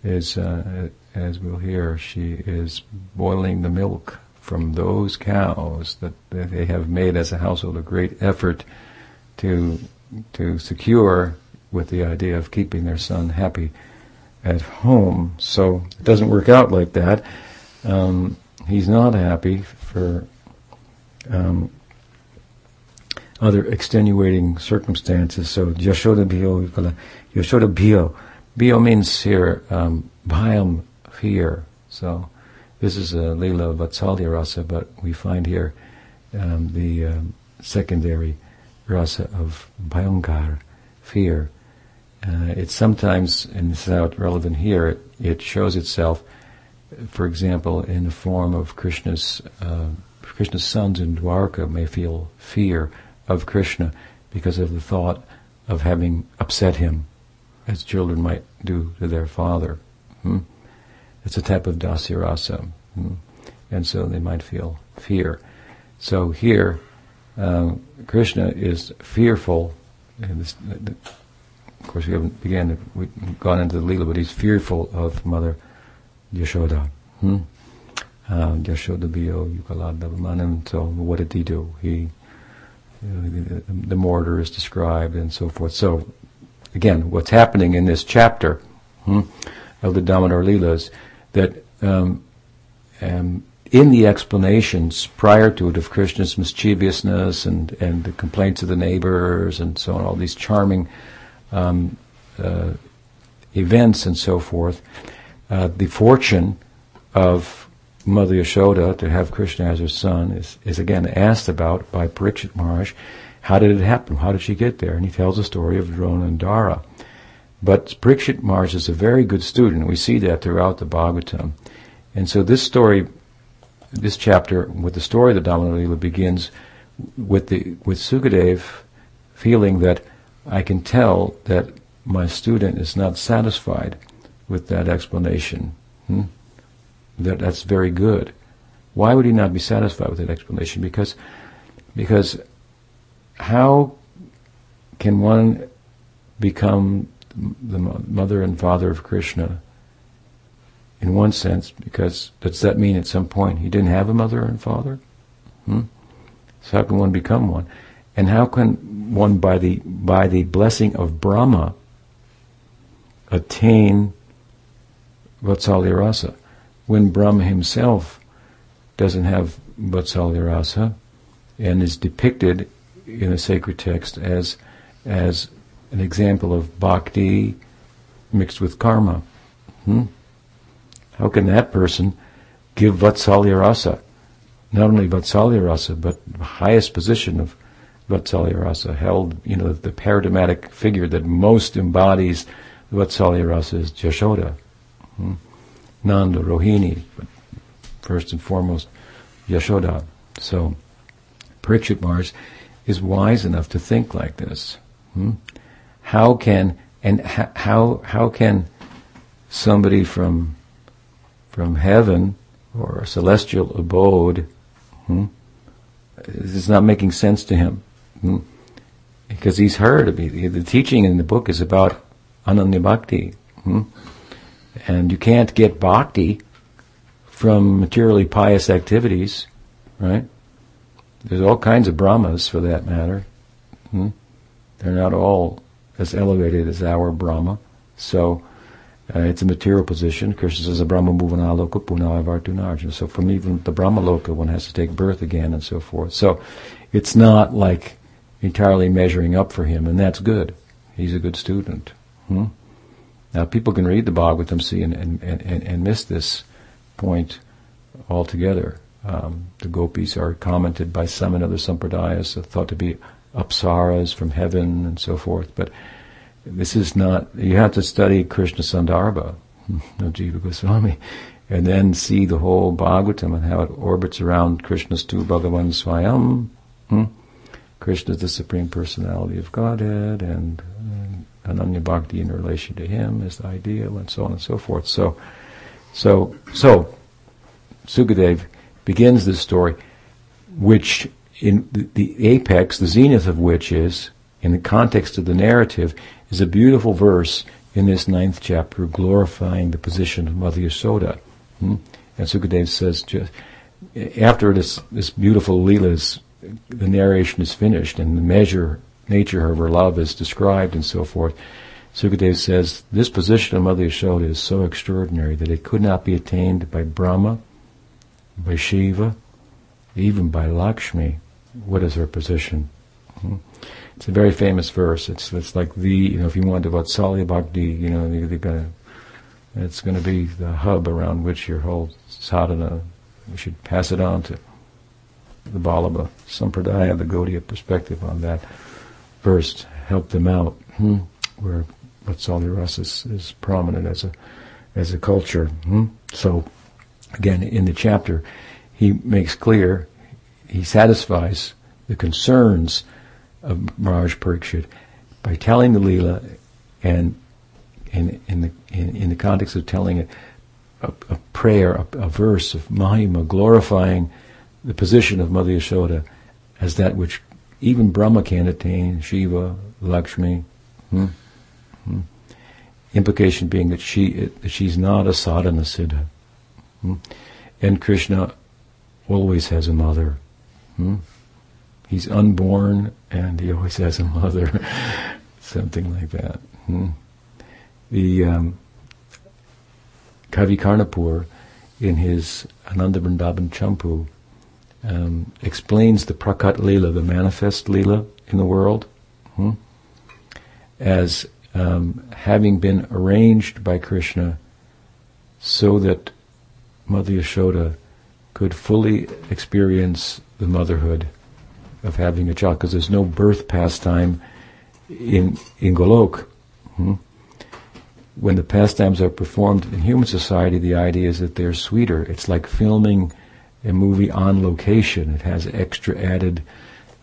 is uh, as we'll hear, she is boiling the milk from those cows that, that they have made as a household a great effort to to secure with the idea of keeping their son happy at home. So it doesn't work out like that. Um, he's not happy for um, other extenuating circumstances. So Yashoda Bhyo, Yashoda Bhyo. Bhyo means here, um, bhayam, fear. So this is a Leela Vatsalya rasa, but we find here um, the um, secondary rasa of bhayankar, fear. Uh, it's sometimes, and this is not relevant here, it, it, shows itself, for example, in the form of Krishna's uh, Krishna's sons in Dwarka may feel fear of Krishna because of the thought of having upset him, as children might do to their father. Hmm? It's a type of dasyarasa, hmm? and so they might feel fear. So here, uh, Krishna is fearful. This, of course, we haven't began. We've gone into the Leela, but he's fearful of Mother Yashoda. Hmm? Uh, Yashoda Biyo Yukaladamanam. So what did he do? He the, mortar is described and so forth. So again, what's happening in this chapter hmm, of the Damodar Leelas that um, um, in the explanations prior to it of Krishna's mischievousness and, and the complaints of the neighbors and so on, all these charming um, uh, events and so forth, uh, the fortune of Mother Yashoda to have Krishna as her son is, is again asked about by Parikshit Maharaj. How did it happen? How did she get there? And he tells the story of Drona and Dara. But Parikshit Maharaj is a very good student. We see that throughout the Bhagavatam. And so this story, this chapter with the story of the Lila begins with the with Sukadev feeling that I can tell that my student is not satisfied with that explanation. Hmm? That that's very good. Why would he not be satisfied with that explanation? Because because how can one become the mother and father of Krishna in one sense? Because does that mean at some point he didn't have a mother and father? Hmm? So how can one become one? And how can one, by the by the blessing of Brahma, attain Vatsalya rasa? When Brahma himself doesn't have Vatsalya rasa and is depicted in the sacred text as as an example of bhakti mixed with karma. Hmm? How can that person give Vatsalya rasa? Not only Vatsalya rasa, but the highest position of Vatsalya rasa, held, you know, the paradigmatic figure that most embodies Vatsalya rasa is Jashoda. Hmm? Nanda, Rohini, but first and foremost, Yashoda. So, Parikshit Maharaj is wise enough to think like this. Hmm? How can and how how can somebody from from heaven or a celestial abode hmm, is not making sense to him hmm, because he's heard the teaching in the book is about ananya bhakti hmm? and you can't get bhakti from materially pious activities right there's all kinds of brahmas for that matter hmm? they're not all as elevated as our Brahma. So, Uh, it's a material position. Krishna says, a Brahma Bhuvanaloka Punavartunarjuna. So from even the Brahma Loka, one has to take birth again and so forth. So it's not like entirely measuring up for him, and that's good. He's a good student. Hmm? Now, people can read the Bhagavatam, see, and, and, and, and miss this point altogether. Um, the gopis are commented by some in other sampradayas, thought to be apsaras from heaven and so forth. But this is not, you have to study Krishna Sandarbha, no Jiva Goswami, and then see the whole Bhagavatam and how it orbits around Krishna's tu Bhagavan Swayam. Hmm? Krishna is the Supreme Personality of Godhead, and, and Ananya Bhakti in relation to Him is the ideal, and so on and so forth. So, so, so, Sukadev begins this story, which in the, the apex, the zenith of which is, in the context of the narrative, is a beautiful verse in this ninth chapter glorifying the position of Mother Yasoda. Hmm? And Sukadev says, just, after this, this beautiful Leela the narration is finished and the measure, nature of her love is described and so forth, Sukadev says, this position of Mother Yashoda is so extraordinary that it could not be attained by Brahma, by Shiva, even by Lakshmi. What is her position? Hmm? It's a very famous verse. It's it's like the you know if you want to Vatsalya Bhakti, you know you're gonna it's going to be the hub around which your whole sadhana. We should pass it on to the Vallabha Sampradaya, the Gaudiya perspective on that verse help them out, hmm? where Vatsalya Rasa is, is prominent as a as a culture. Hmm? So again, in the chapter, he makes clear, he satisfies the concerns of Maharaj Parikshit by telling the Leela and in, in, the, in, in the context of telling a, a, a prayer, a, a, verse of Mahima, glorifying the position of Mother Yashoda as that which even Brahma can attain, Shiva, Lakshmi. Hmm? Hmm? Implication being that she that she's not a sadhana siddha. Hmm? And Krishna always has a mother. Hmm? He's unborn and he always has a mother. Something like that. Hmm? The um, Kavi Karnapur, in his Ananda Vrindavan Champu, um, explains the Prakat Lila, the manifest Lila in the world, hmm? as um, having been arranged by Krishna so that Mother Yashoda could fully experience the motherhood of having a child, because there's no birth pastime in in Golok. Hmm? When the pastimes are performed in human society, the idea is that they're sweeter. It's like filming a movie on location. It has extra added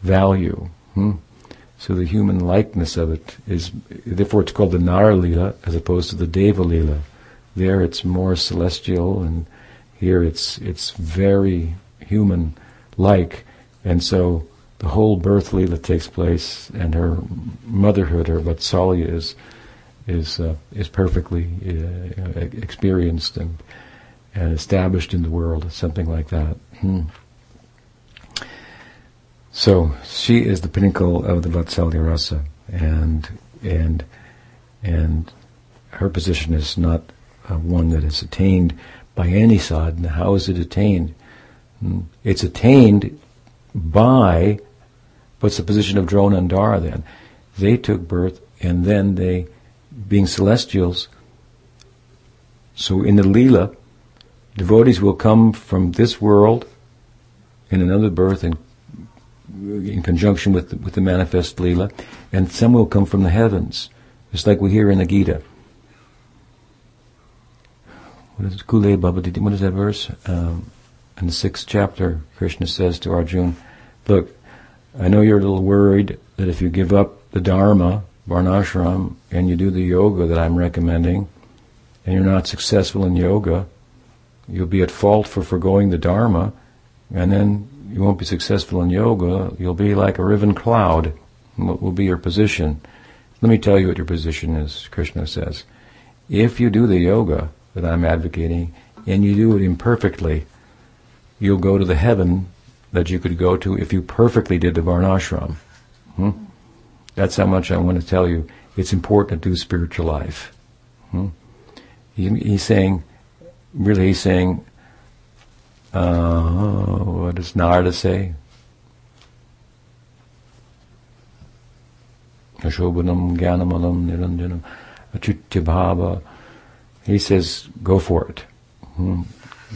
value. Hmm? So the human likeness of it is, therefore it's called the Nara Lila as opposed to the Deva Lila. There it's more celestial and here it's it's very human like, and so the whole birth Leela takes place, and her motherhood, her Vatsalya, is is uh, is perfectly uh, experienced and, and established in the world, something like that. Hmm. So she is the pinnacle of the Vatsalya rasa, and and and her position is not uh, one that is attained by any sadhana. How is it attained? Hmm. It's attained by what's the position of Drona and Dara then? They took birth and then they, being celestials, so in the Leela, devotees will come from this world in another birth and in conjunction with the, with the manifest Leela, and some will come from the heavens, just like we hear in the Gita what is Kule Bhavati, what is that verse? Um, in the sixth chapter, Krishna says to Arjuna, look, I know you're a little worried that if you give up the Dharma, Varnashram, and you do the yoga that I'm recommending, and you're not successful in yoga, you'll be at fault for foregoing the Dharma, and then you won't be successful in yoga. You'll be like a riven cloud. What will be your position? Let me tell you what your position is, Krishna says. If you do the yoga, that I'm advocating, and you do it imperfectly, you'll go to the heaven that you could go to if you perfectly did the Varnashram. Hmm? That's how much I want to tell you. It's important to do spiritual life. Hmm? he, he's saying, really, he's saying, uh, what does Narada say? Ashobhanam Jnanamalam Niranjanam Achutyabhava. He says, go for it. Hmm.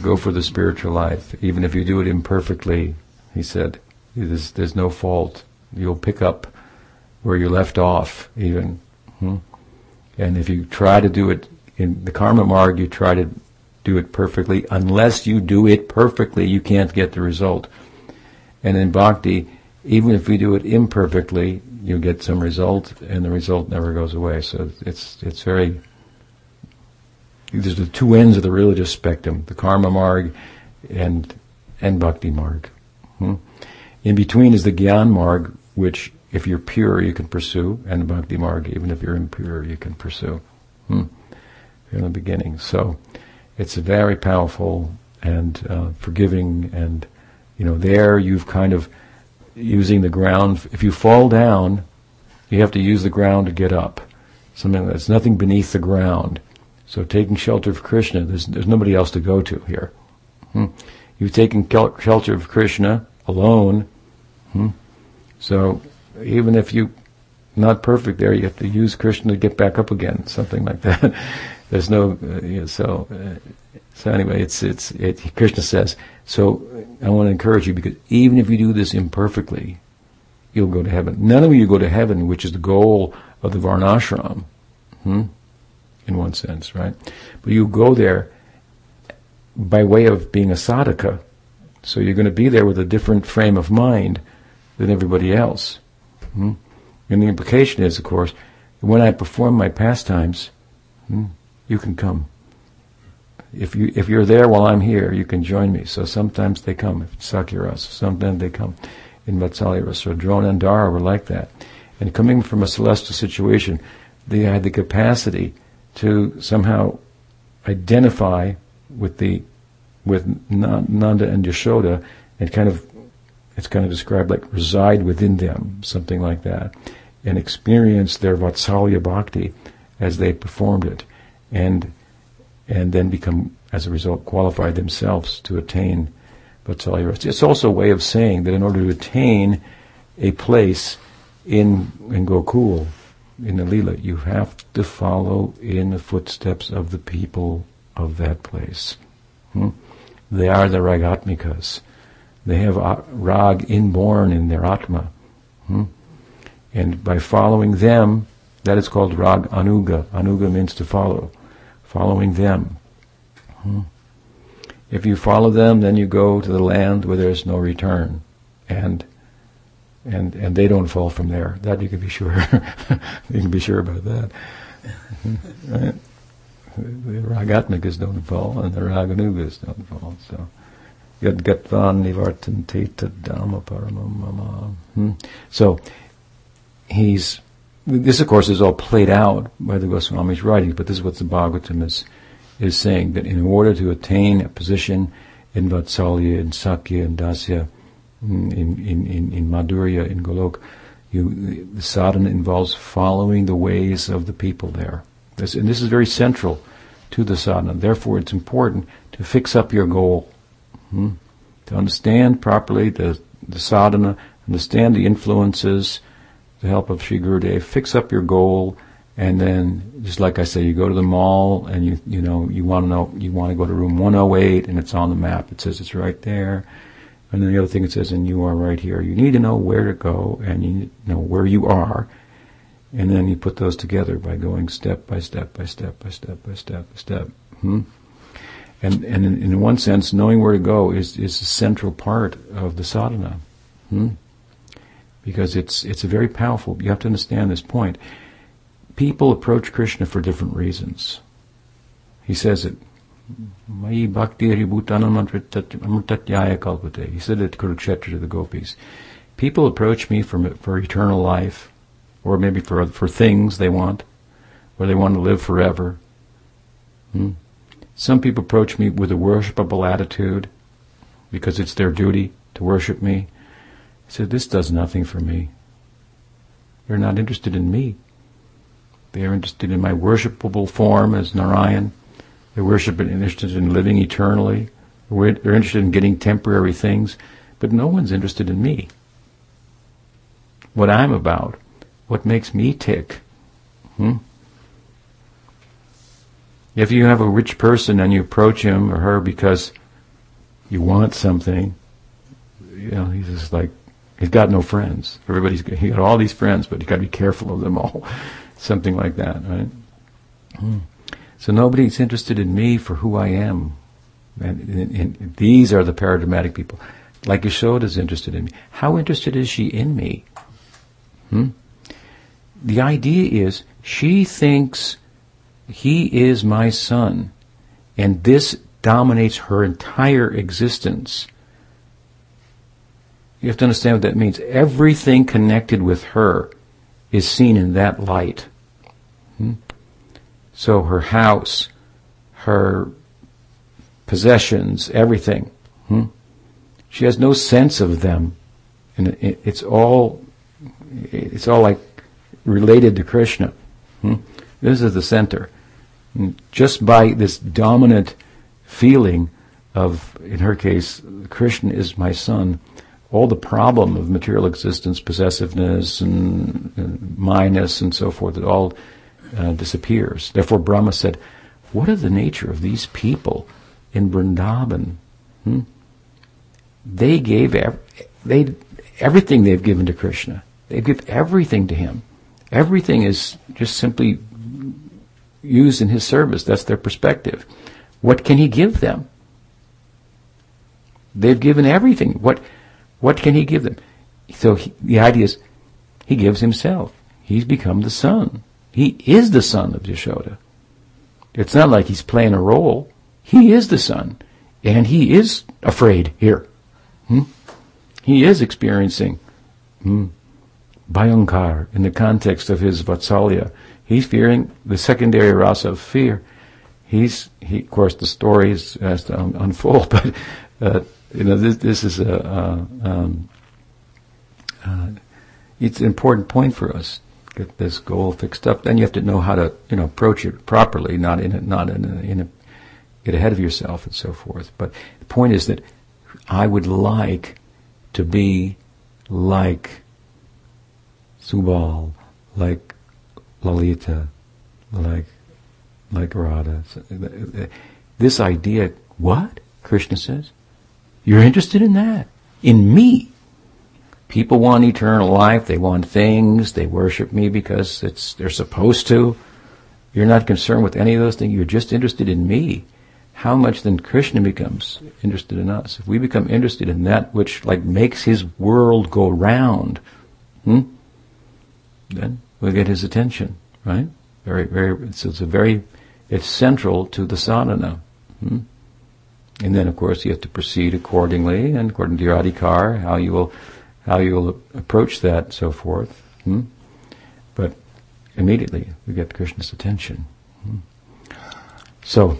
Go for the spiritual life. Even if you do it imperfectly, he said, there's, there's no fault. You'll pick up where you left off, even. Hmm. And if you try to do it in the karma marg, you try to do it perfectly. Unless you do it perfectly, you can't get the result. And in bhakti, even if we do it imperfectly, you get some result, and the result never goes away. So it's it's very. There's the two ends of the religious spectrum: the karma marg, and and bhakti marg. Hmm? In between is the gyan marg, which if you're pure you can pursue, and the bhakti marg, even if you're impure, you can pursue. Hmm? In the beginning, so it's very powerful and uh, forgiving, and you know there you've kind of using the ground. If you fall down, you have to use the ground to get up. Something that's nothing beneath the ground. So taking shelter of Krishna, there's, there's nobody else to go to here. Hmm? You've taken shelter of Krishna alone. Hmm? So even if you not perfect there, you have to use Krishna to get back up again, something like that. there's no uh, so uh, so anyway, it's it's it, Krishna says. So I want to encourage you because even if you do this imperfectly, you'll go to heaven. None of you go to heaven, which is the goal of the varnashram, hmm? In one sense, right? But you go there by way of being a sadhaka. So you're going to be there with a different frame of mind than everybody else. Hmm? And the implication is, of course, when I perform my pastimes, hmm, you can come if you if you're there while I'm here, you can join me. So sometimes they come. If Sakhya rasa, sometimes they come in Vatsalya So Drona and Dara were like that. And coming from a celestial situation, they had the capacity to somehow identify with the with Nanda and Yashoda and kind of it's kind of described like reside within them, something like that, and experience their Vatsalya Bhakti as they performed it. And and then become, as a result, qualified themselves to attain Vatsalya It's also a way of saying that in order to attain a place in, in Gokul, in the Lila, you have to follow in the footsteps of the people of that place. Hmm? They are the ragatmikas. They have rag inborn in their atma. Hmm? And by following them, that is called rag anuga. Anuga means to follow following them. Hmm. If you follow them, then you go to the land where there's no return, and and and they don't fall from there. That you can be sure. you can be sure about that. right? The ragatmikas don't fall, and the raganugas don't fall. So. Yad. Hmm. So, he's this, of course, is all played out by the Goswami's writings, but this is what the Bhagavatam is, is saying, that in order to attain a position in Vatsalya, in Sakhya, in Dasya, in, in, in, in Madhurya, in Golok, you, the sadhana involves following the ways of the people there. This, and this is very central to the sadhana. Therefore, it's important to fix up your goal. Hmm? To understand properly the, the sadhana, understand the influences, the help of Sri Gurudev, fix up your goal, and then just like I say, you go to the mall and you you know you want to know you want to go to room 108 and it's on the map. It says it's right there. And then the other thing it says, and you are right here. You need to know where to go and you know where you are. And then you put those together by going step by step by step by step by step by step. Hmm? And and in, in, one sense, knowing where to go is is a central part of the sadhana. Hmm? because it's it's a very powerful. You have to understand this point. People approach Krishna for different reasons. He says it. Mai bhakti amritatvaya kalpate. He said to Kurukshetra to the gopis. People approach me for for eternal life, or maybe for for things they want, or they want to live forever. Hmm? Some people approach me with a worshipable attitude, because it's their duty to worship me. He said, This does nothing for me. They're not interested in me. They are interested in my worshipable form as Narayan, They're worshiping, interested in living eternally. They're interested in getting temporary things, but no one's interested in me. What I'm about, what makes me tick. Hmm? If you have a rich person and you approach him or her because you want something, you know, he's just like, he's got no friends. Everybody's, he got all these friends, but you got to be careful of them all. Something like that, right? Hmm. So nobody's interested in me for who I am. And, and, and these are the paradigmatic people. Like Yashoda's interested in me. How interested is she in me? Hmm? The idea is she thinks he is my son, and this dominates her entire existence. You have to understand what that means. Everything connected with her is seen in that light. Hmm? So her house, her possessions, everything. Hmm? She has no sense of them, and it's all it's all like related to Krishna. Hmm? This is the center. Just by this dominant feeling of, in her case, Krishna is my son, all the problem of material existence, possessiveness and, and minus and so forth, it all uh, disappears. Therefore, Brahma said, "What is the nature of these people in Vrindavan? Hmm? They gave ev- they everything they've given to Krishna. They give everything to him. Everything is just simply used in his service. That's their perspective. What can he give them? They've given everything. What what can he give them? So he, the idea is, he gives himself. He's become the son. He is the son of Yashoda. It's not like he's playing a role. He is the son. And he is afraid here. Hmm? He is experiencing hmm, Bhayankar in the context of his Vatsalya. He's fearing the secondary rasa of fear. He's, he, of course, the story is, has to un- unfold, but, uh, you know, this, this is a, uh, um, uh, it's an important point for us. Get this goal fixed up. Then you have to know how to, you know, approach it properly, not in a, not in a, in a, get ahead of yourself and so forth. But the point is that I would like to be like Subal, like Lalita, like like Radha. Uh, uh, this idea, what? Krishna says, you're interested in that, in me. People want eternal life. They want things. They worship me because it's they're supposed to. You're not concerned with any of those things. You're just interested in me. How much then Krishna becomes interested in us? If we become interested in that which like makes his world go round, hmm, then we'll get his attention, right? Very, very. So it's a very, it's central to the sadhana. Hmm? And then, of course, you have to proceed accordingly, and according to your adhikar, how you will how you'll approach that, so forth. Hmm? But immediately we get Krishna's attention. Hmm? So,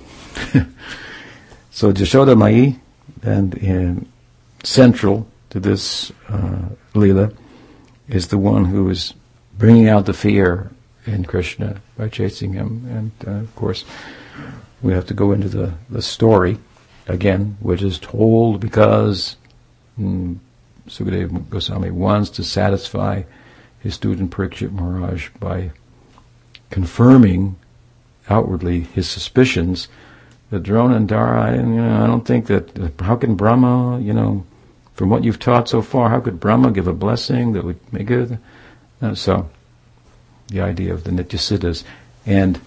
so Jashoda Mai, and central to this uh, lila, is the one who is bringing out the fear in Krishna by chasing him. And uh, of course, we have to go into the, the story again, which is told because mm, Sukadeva Goswami wants to satisfy his student Parikshit Maharaj by confirming outwardly his suspicions that Drona and Dara, you know, I don't think that, how can Brahma, you know, from what you've taught so far, how could Brahma give a blessing that would make it? Uh, so, the idea of the Nityasiddhas and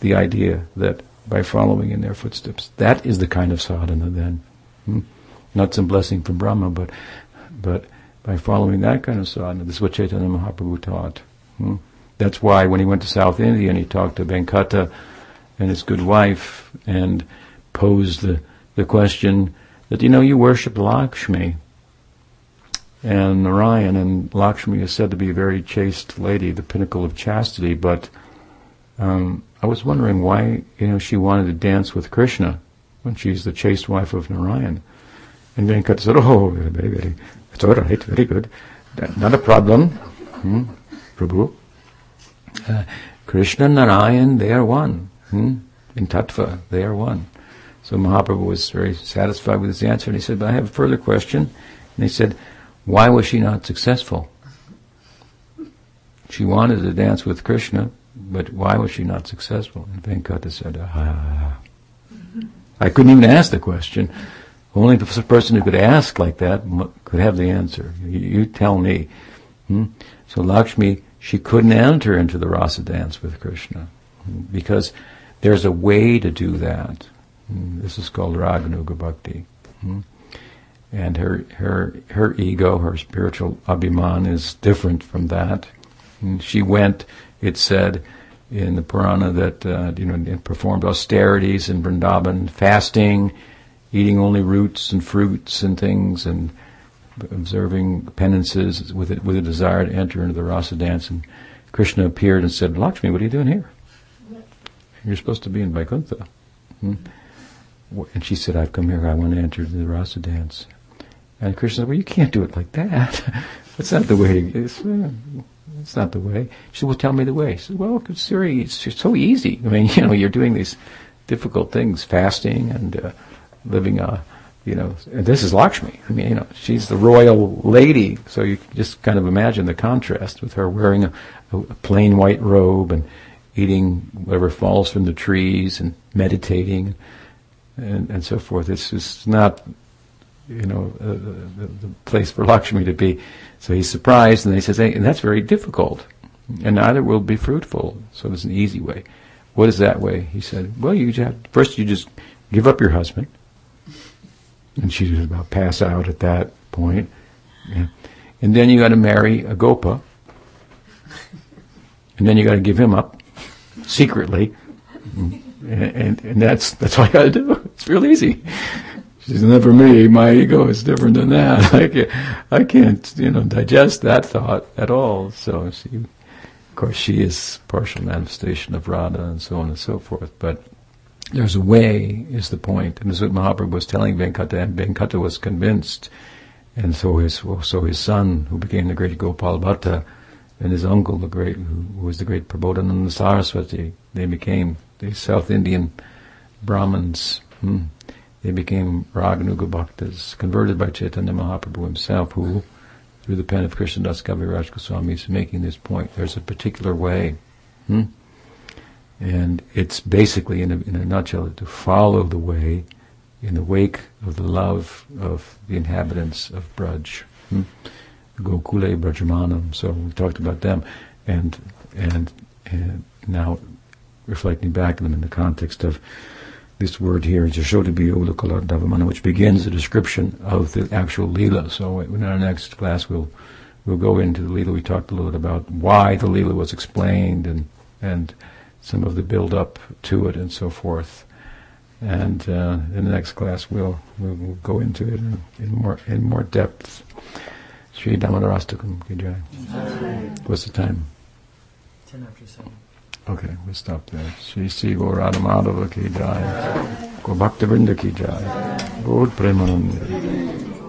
the idea that by following in their footsteps, that is the kind of sadhana then. Hmm? Not some blessing from Brahma, but but by following that kind of sadhana, this is what Chaitanya Mahaprabhu taught. Hmm? That's why when he went to South India and he talked to Venkata and his good wife and posed the, the question that, you know, you worship Lakshmi and Narayan, and Lakshmi is said to be a very chaste lady, the pinnacle of chastity, but um, I was wondering why, you know, she wanted to dance with Krishna when she's the chaste wife of Narayan. And Venkata said, oh, very, it's all right, very good. Not a problem. Hmm? Prabhu. Uh, Krishna and Narayan, they are one. Hmm? in tattva. They are one. So Mahaprabhu was very satisfied with his answer, and he said, "But I have a further question." And he said, "Why was she not successful? She wanted to dance with Krishna, but why was she not successful?" And Venkata said, "Ah." I couldn't even ask the question. Only the person who could ask like that could have the answer. You, you tell me. Hmm? So Lakshmi, she couldn't enter into the rasa dance with Krishna hmm? because there's a way to do that. Hmm? This is called raganuga bhakti. Hmm? And her, her, her ego, her spiritual abhiman is different from that. She went, it said, in the Purana that uh, you know performed austerities in Vrindavan, fasting, eating only roots and fruits and things, and observing penances with it, with a desire to enter into the rasa dance. And Krishna appeared and said, "Lakshmi, what are you doing here? You're supposed to be in Vaikuntha." Hmm? And she said, "I've come here. I want to enter the rasa dance." And Krishna said, "Well, you can't do it like that. That's not the way to." It's, uh, it's not the way. She said, well, tell me the way. She said, well, it's, it's so easy. I mean, you know, you're doing these difficult things, fasting and uh, living a, you know, this is Lakshmi. I mean, you know, she's the royal lady. So you just kind of imagine the contrast with her wearing a, a plain white robe and eating whatever falls from the trees and meditating and, and so forth. It's just not, you know, uh, the, the, place for Lakshmi to be. So he's surprised, and he says, hey, and that's very difficult, and neither will be fruitful. So there's an easy way. What is that way? He said, well, you have, first you just give up your husband, and she was about pass out at that point, yeah. and then you got to marry a gopa, and then you got to give him up secretly, and, and, and that's that's all you got to do. It's real easy. She says, never me. My ego is different than that. I can't, I can't, you know, digest that thought at all. So she, of course, she is partial manifestation of Radha and so on and so forth. But there's a way, is the point. And this is what Mahaprabhu was telling Venkata, and Venkata was convinced. And so his, so his son, who became the great Gopal Bhatta, and his uncle, the great, who was the great Prabodhananda Saraswati, they became the South Indian Brahmins. Hmm they became Raganuga Bhaktas, converted by Chaitanya Mahaprabhu himself, who, through the pen of Krishnadas Kaviraj Goswami, is making this point. There's a particular way. Hmm? And it's basically, in a, in a nutshell, to follow the way in the wake of the love of the inhabitants of Braj. Hmm? Gokule Brajamanam. So we talked about them. And, and, and now reflecting back on them in the context of this word here, Jashodabiyo Davamana, which begins the description of the actual Leela. So in our next class we'll we'll go into the Leela. We talked a little bit about why the Leela was explained and and some of the build up to it and so forth. And uh, in the next class we'll we'll go into it in, in more in more depth. Sri Damodarastakam Kijai. What's the time? Ten after seven. Okay, we'll stop there. Sri Sri Gaurada Madhava ki jai. Gaur Bhakta Vrinda ki jai. Gaur Premanand.